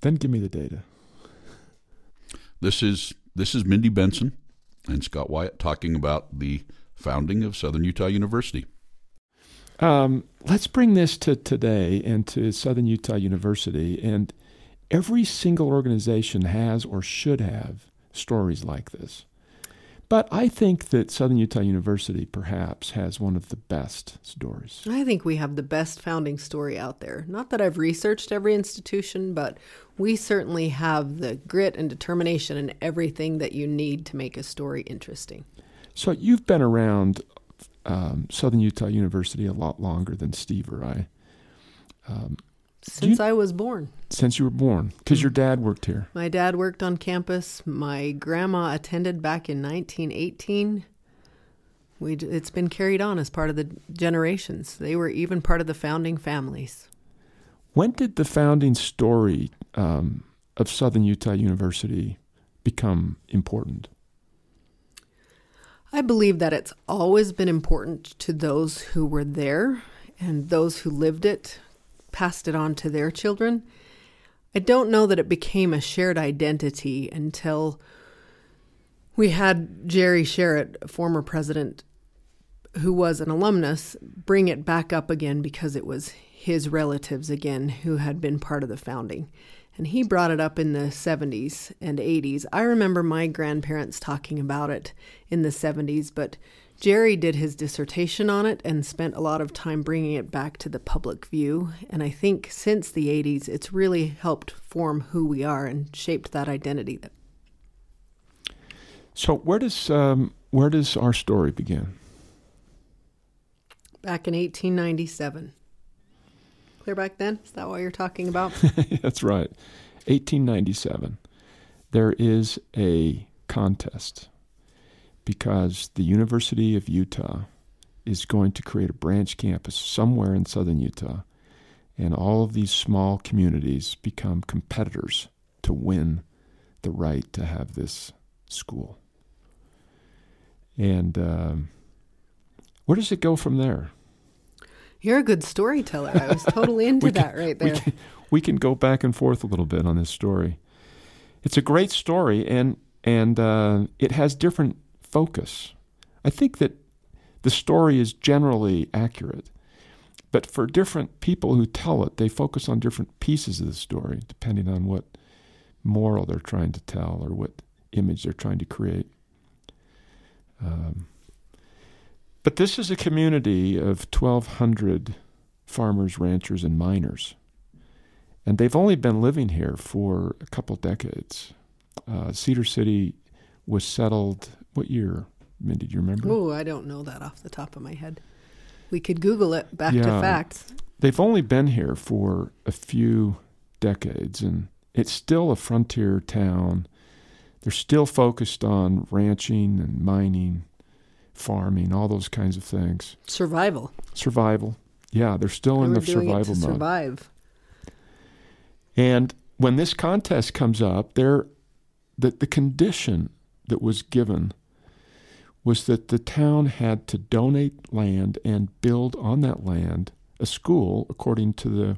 Then give me the data. This is this is Mindy Benson and Scott Wyatt talking about the founding of Southern Utah University. Um, let's bring this to today and to Southern Utah University. And every single organization has or should have stories like this. But I think that Southern Utah University perhaps has one of the best stories. I think we have the best founding story out there. Not that I've researched every institution, but we certainly have the grit and determination and everything that you need to make a story interesting. So you've been around um, Southern Utah University a lot longer than Steve or I. Um, since you, I was born. Since you were born, because mm your dad worked here. My dad worked on campus. My grandma attended back in 1918. We it's been carried on as part of the generations. They were even part of the founding families. When did the founding story um, of Southern Utah University become important? I believe that it's always been important to those who were there and those who lived it, passed it on to their children. I don't know that it became a shared identity until we had Jerry Sherratt, former president, who was an alumnus, bring it back up again because it was his relatives again who had been part of the founding. And he brought it up in the 70s and 80s. I remember my grandparents talking about it in the 70s, but Jerry did his dissertation on it and spent a lot of time bringing it back to the public view. And I think since the 80s, it's really helped form who we are and shaped that identity. So where does um, where does our story begin? Back in 1897. Clear back then? Is that what you're talking about? That's right. 1897. There is a contest because the University of Utah is going to create a branch campus somewhere in southern Utah, and all of these small communities become competitors to win the right to have this school. And um, where does it go from there? You're a good storyteller. I was totally into that right there. We can, we can go back and forth a little bit on this story. It's a great story, and and uh, it has different focus. I think that the story is generally accurate, but for different people who tell it, they focus on different pieces of the story, depending on what moral they're trying to tell or what image they're trying to create. Um, but this is a community of 1,200 farmers, ranchers, and miners. And they've only been living here for a couple decades. Uh, Cedar City was settled what year, Mindy? Do you remember? Oh, I don't know that off the top of my head. We could Google it back yeah, to facts. They've only been here for a few decades, and it's still a frontier town. They're still focused on ranching and mining, farming, all those kinds of things. Survival. Survival. Yeah, they're still they in the survival mode. Survive. And when this contest comes up, there, the, the condition that was given was that the town had to donate land and build on that land a school according to the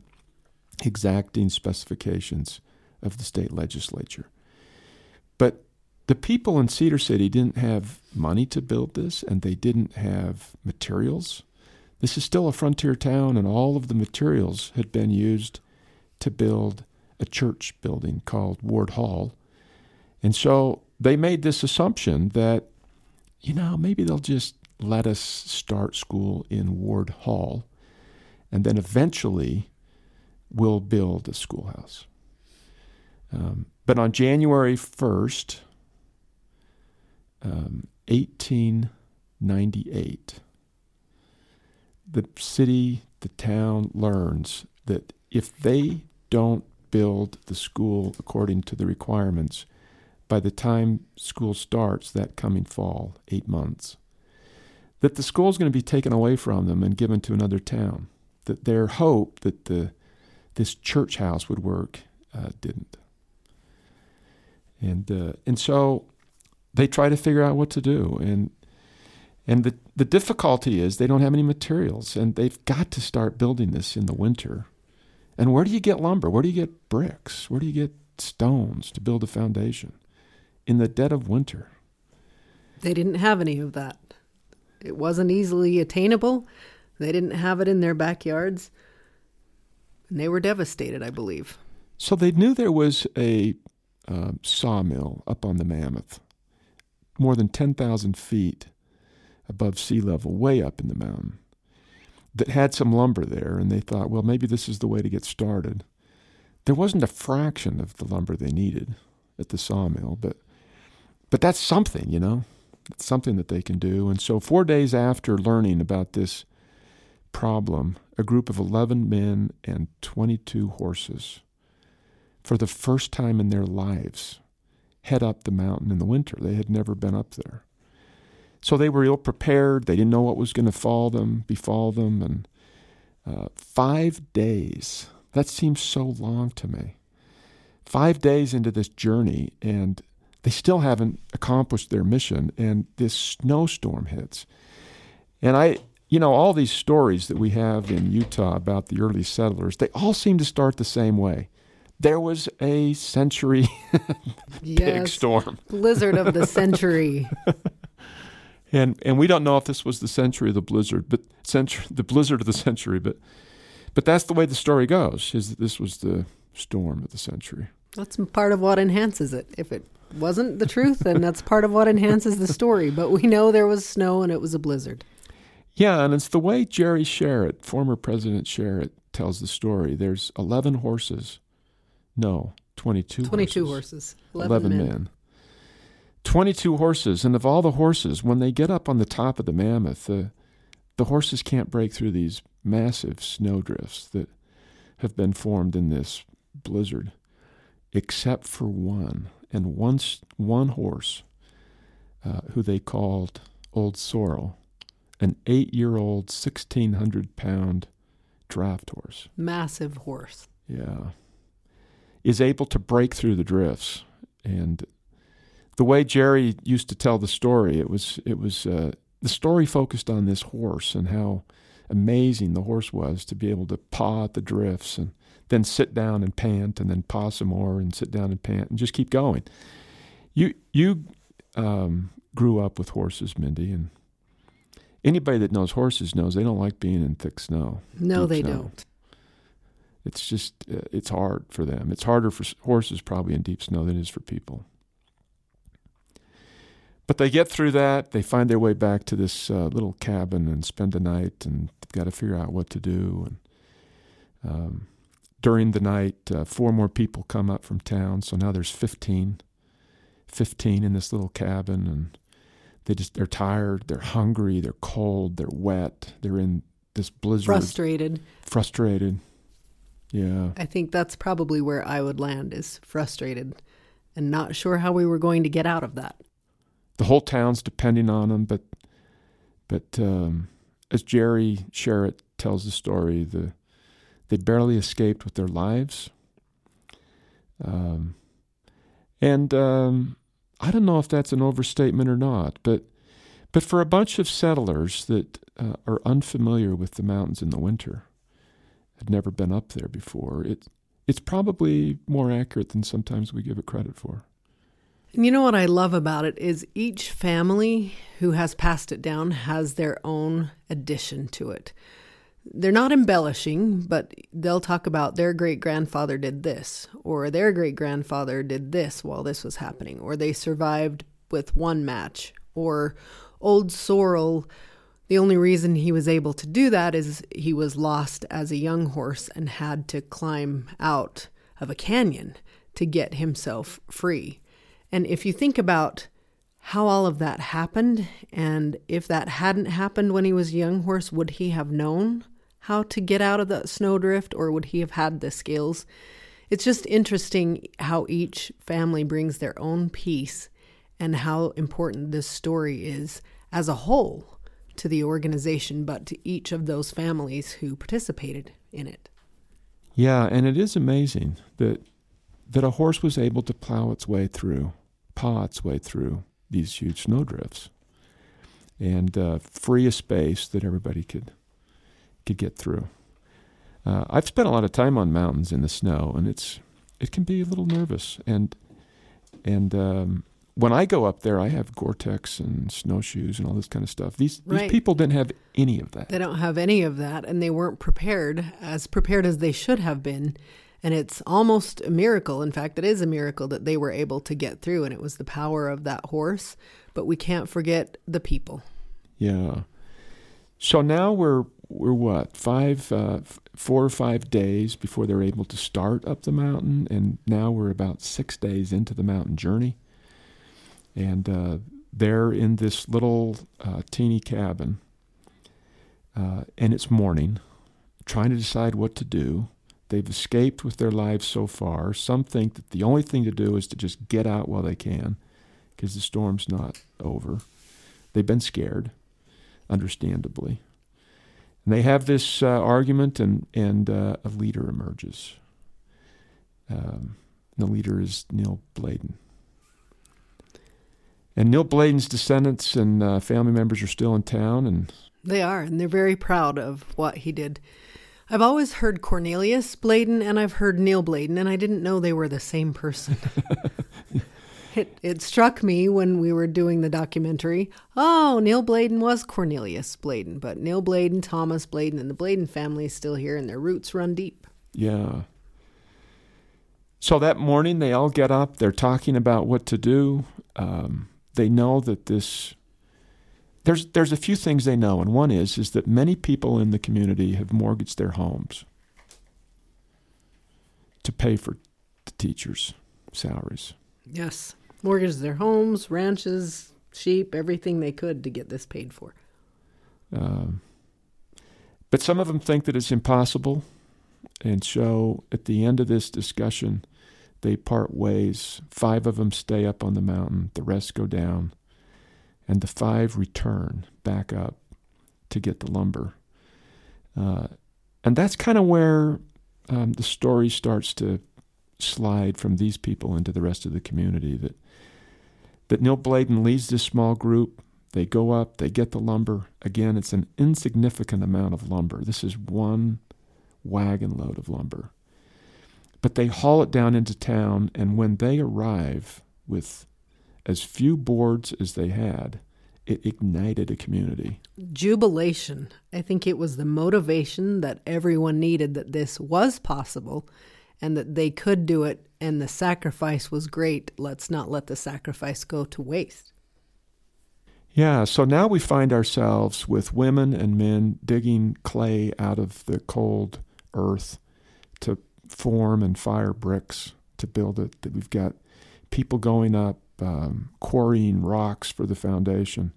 exacting specifications of the state legislature. But the people in Cedar City didn't have money to build this and they didn't have materials. This is still a frontier town, and all of the materials had been used to build a church building called Ward Hall. And so they made this assumption that you know, maybe they'll just let us start school in Ward Hall, and then eventually we'll build a schoolhouse. Um, but on January 1st, um, 1898, the city, the town learns that if they don't build the school according to the requirements by the time school starts that coming fall, eight months, that the school is going to be taken away from them and given to another town. That their hope that the this church house would work uh, didn't. And uh, and so they try to figure out what to do. And and the the difficulty is they don't have any materials, and they've got to start building this in the winter. And where do you get lumber? Where do you get bricks? Where do you get stones to build a foundation in the dead of winter? They didn't have any of that. It wasn't easily attainable. They didn't have it in their backyards. And they were devastated, I believe. So they knew there was a uh, sawmill up on the Mammoth, more than 10,000 feet above sea level, way up in the mountain, that had some lumber there. And they thought, well, maybe this is the way to get started. There wasn't a fraction of the lumber they needed at the sawmill, but but that's something, you know. It's something that they can do. And so, four days after learning about this problem, a group of 11 men and 22 horses, for the first time in their lives, head up the mountain in the winter. They had never been up there. So they were ill prepared. They didn't know what was going to fall them, befall them. And uh, five days, that seems so long to me. Five days into this journey, and they still haven't accomplished their mission, and this snowstorm hits. And I, you know, all these stories that we have in Utah about the early settlers, they all seem to start the same way. There was a century big Yes. storm. Blizzard of the century. And and we don't know if this was the century of the blizzard, but century the blizzard of the century, but but that's the way the story goes, is that this was the storm of the century. That's part of what enhances it. If it wasn't the truth, and that's part of what enhances the story. But we know there was snow and it was a blizzard. Yeah, and it's the way Jerry Sherratt, former President Sherratt, tells the story. There's 11 horses. No, 22 22 horses. horses, 11, 11, men. men. 22 horses. And of all the horses, when they get up on the top of the mammoth, the, the horses can't break through these massive snowdrifts that have been formed in this blizzard, except for one. And once one horse, uh, who they called Old Sorrel, an eight year old, 1,600 pound draft horse. Massive horse. Yeah. Is able to break through the drifts. And the way Jerry used to tell the story, it was, it was, uh, the story focused on this horse and how amazing the horse was to be able to paw at the drifts and then sit down and pant and then pause some more and sit down and pant and just keep going. You, you, um, grew up with horses, Mindy, and anybody that knows horses knows they don't like being in thick snow. No, they snow. don't. It's just uh, it's hard for them. It's harder for horses probably in deep snow than it is for people. But they get through that. They find their way back to this uh, little cabin and spend the night, and they've got to figure out what to do. And um, during the night, uh, four more people come up from town, so now there's 15, 15 in this little cabin, and they just they're tired, they're hungry, they're cold, they're wet, they're in this blizzard, Frustrated. frustrated. Yeah. I think that's probably where I would land is frustrated and not sure how we were going to get out of that. the whole town's depending on them. But but um, as Jerry Sherratt tells the story, the they barely escaped with their lives. Um, and um, I don't know if that's an overstatement or not, but but for a bunch of settlers that uh, are unfamiliar with the mountains in the winter, had never been up there before, it it's probably more accurate than sometimes we give it credit for. And you know what I love about it is each family who has passed it down has their own addition to it. They're not embellishing, but they'll talk about their great grandfather did this, or their great grandfather did this while this was happening, or they survived with one match, or old Sorrel. The only reason he was able to do that is he was lost as a young horse and had to climb out of a canyon to get himself free. And if you think about how all of that happened, and if that hadn't happened when he was a young horse, would he have known how to get out of the snowdrift or would he have had the skills? It's just interesting how each family brings their own piece and how important this story is as a whole to the organization, but to each of those families who participated in it. Yeah, and it is amazing that that a horse was able to plow its way through, paw its way through these huge snowdrifts, and uh, free a space that everybody could could get through. Uh, I've spent a lot of time on mountains in the snow, and it's it can be a little nervous. And and um, when I go up there, I have Gore-Tex and snowshoes and all this kind of stuff. These Right. these people didn't have any of that. They don't have any of that, and they weren't prepared as prepared as they should have been. And it's almost a miracle. In fact, it is a miracle that they were able to get through, and it was the power of that horse. But we can't forget the people. Yeah. So now we're we're what five, uh, four or five days before they're able to start up the mountain, and now we're about six days into the mountain journey, and uh, they're in this little uh, teeny cabin, uh, and it's morning, trying to decide what to do. They've escaped with their lives so far. Some think that the only thing to do is to just get out while they can, because the storm's not over. They've been scared understandably. And they have this uh, argument, and and uh, a leader emerges. Um, the leader is Neil Bladen. And Neil Bladen's descendants and uh, family members are still in town, and They are, and they're very proud of what he did. I've always heard Cornelius Bladen and I've heard Neil Bladen, and I didn't know they were the same person. it, it struck me when we were doing the documentary. Oh, Neil Bladen was Cornelius Bladen, but Neil Bladen, Thomas Bladen, and the Bladen family is still here, and their roots run deep. yeah. So that morning, they all get up. They're talking about what to do. Um, they know that this. There's there's a few things they know, and one is is that many people in the community have mortgaged their homes to pay for the teachers' salaries. Yes. Mortgaged their homes, ranches, sheep, everything they could to get this paid for. Um, but some of them think that it's impossible, and so at the end of this discussion, they part ways. Five of them stay up on the mountain, the rest go down, and the five return back up to get the lumber. Uh, and that's kind of where um, the story starts to slide from these people into the rest of the community. That that Neil Bladen leads this small group. They go up, they get the lumber. Again, it's an insignificant amount of lumber. This is one wagon load of lumber. But they haul it down into town, and when they arrive with as few boards as they had, it ignited a community. jubilation. I think it was the motivation that everyone needed that this was possible and that they could do it, and the sacrifice was great. Let's not let the sacrifice go to waste. Yeah, so now we find ourselves with women and men digging clay out of the cold earth to form and fire bricks to build it. That we've got people going up, um, quarrying rocks for the foundation.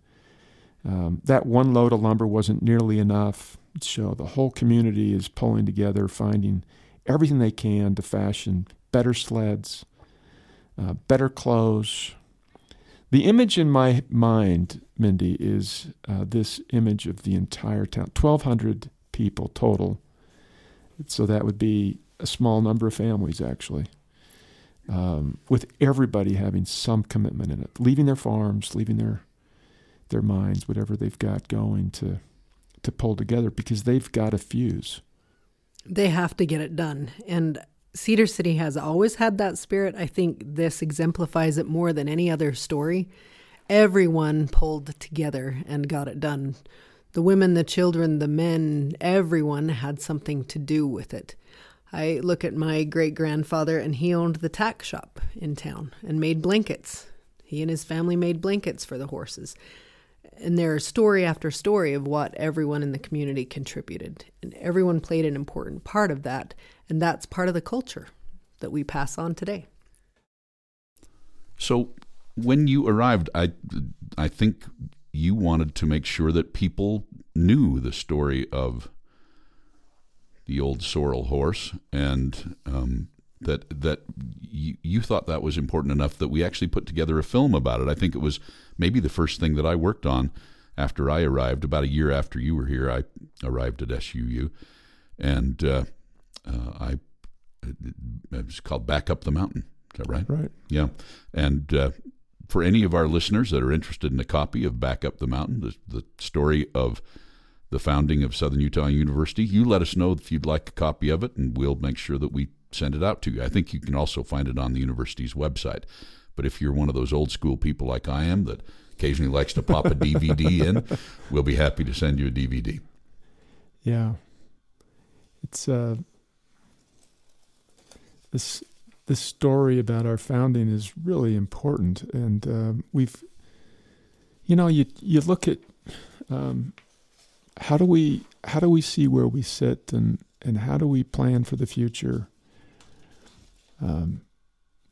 Um, that one load of lumber wasn't nearly enough. So the whole community is pulling together, finding everything they can to fashion better sleds, uh, better clothes. The image in my mind, Mindy, is uh, this image of the entire town 1,200 people total. So that would be a small number of families, actually, um, with everybody having some commitment in it, leaving their farms, leaving their their minds, whatever they've got going to to pull together because they've got a fuse. They have to get it done. And Cedar City has always had that spirit. I think this exemplifies it more than any other story. Everyone pulled together and got it done. The women, the children, the men, everyone had something to do with it. I look at my great grandfather, and he owned the tack shop in town and made blankets. He and his family made blankets for the horses. And there's story after story of what everyone in the community contributed. And everyone played an important part of that. And that's part of the culture that we pass on today. So when you arrived, I I think you wanted to make sure that people knew the story of the old sorrel horse, and um, that that you, you thought that was important enough that we actually put together a film about it. I think it was maybe the first thing that I worked on after I arrived. About a year after you were here, I arrived at SUU, and uh, uh, I it was called Back Up the Mountain. Is that right? Right. Yeah, and uh, for any of our listeners that are interested in a copy of Back Up the Mountain, the, the story of the founding of Southern Utah University, you let us know if you'd like a copy of it, and we'll make sure that we send it out to you. I think you can also find it on the university's website. But if you're one of those old school people like I am that occasionally likes to pop a DVD in, we'll be happy to send you a DVD. Yeah. It's uh this this story about our founding is really important and uh, we've you know you you look at um, how do we how do we see where we sit and and how do we plan for the future um,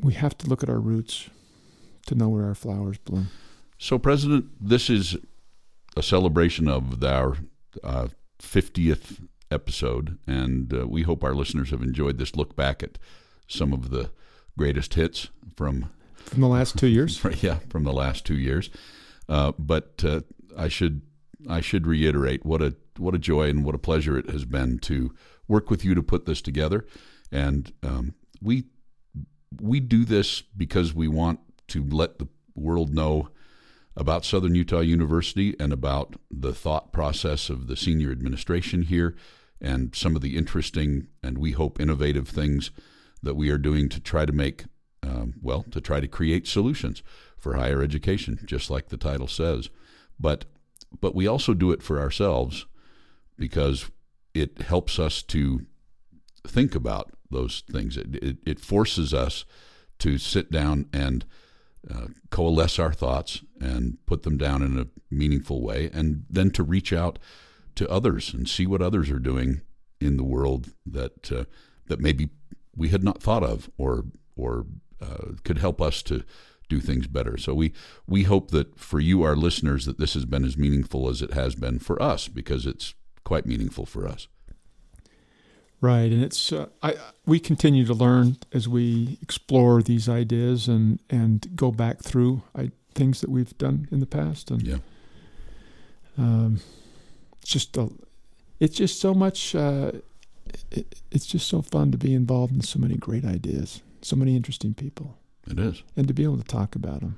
we have to look at our roots to know where our flowers bloom. So, President, this is a celebration of our uh, 50th episode, and uh, we hope our listeners have enjoyed this look back at some of the greatest hits from from the last two years. yeah, from the last two years. Uh, but uh, I should I should reiterate what a what a joy and what a pleasure it has been to work with you to put this together, and um, we we do this because we want to let the world know about Southern Utah University and about the thought process of the senior administration here and some of the interesting and we hope innovative things that we are doing to try to make, um, well, to try to create solutions for higher education, just like the title says. But, but we also do it for ourselves because it helps us to think about those things. It, it, it forces us to sit down and uh, coalesce our thoughts and put them down in a meaningful way, and then to reach out to others and see what others are doing in the world that uh, that maybe we had not thought of or or uh, could help us to do things better. So we we hope that for you, our listeners, that this has been as meaningful as it has been for us because it's quite meaningful for us. Right, and it's uh, I we continue to learn as we explore these ideas and and go back through I, things that we've done in the past, and yeah, um, it's just a, it's just so much. Uh, it, it's just so fun to be involved in so many great ideas, so many interesting people. It is, and to be able to talk about them.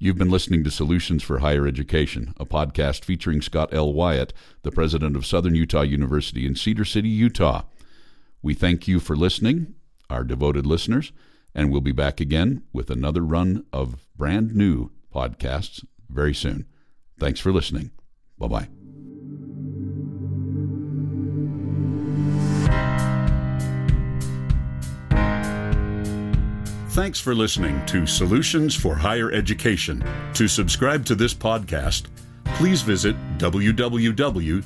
You've been listening to Solutions for Higher Education, a podcast featuring Scott L. Wyatt, the president of Southern Utah University in Cedar City, Utah. We thank you for listening, our devoted listeners, and we'll be back again with another run of brand new podcasts very soon. Thanks for listening. Bye bye. Thanks for listening to Solutions for Higher Education. To subscribe to this podcast, please visit www.suu.edu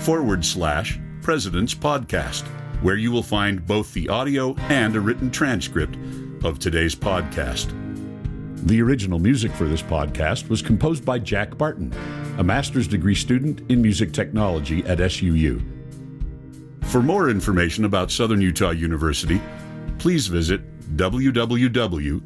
forward slash President's Podcast, where you will find both the audio and a written transcript of today's podcast. The original music for this podcast was composed by Jack Barton, a master's degree student in music technology at SUU. For more information about Southern Utah University, please visit www.suu.edu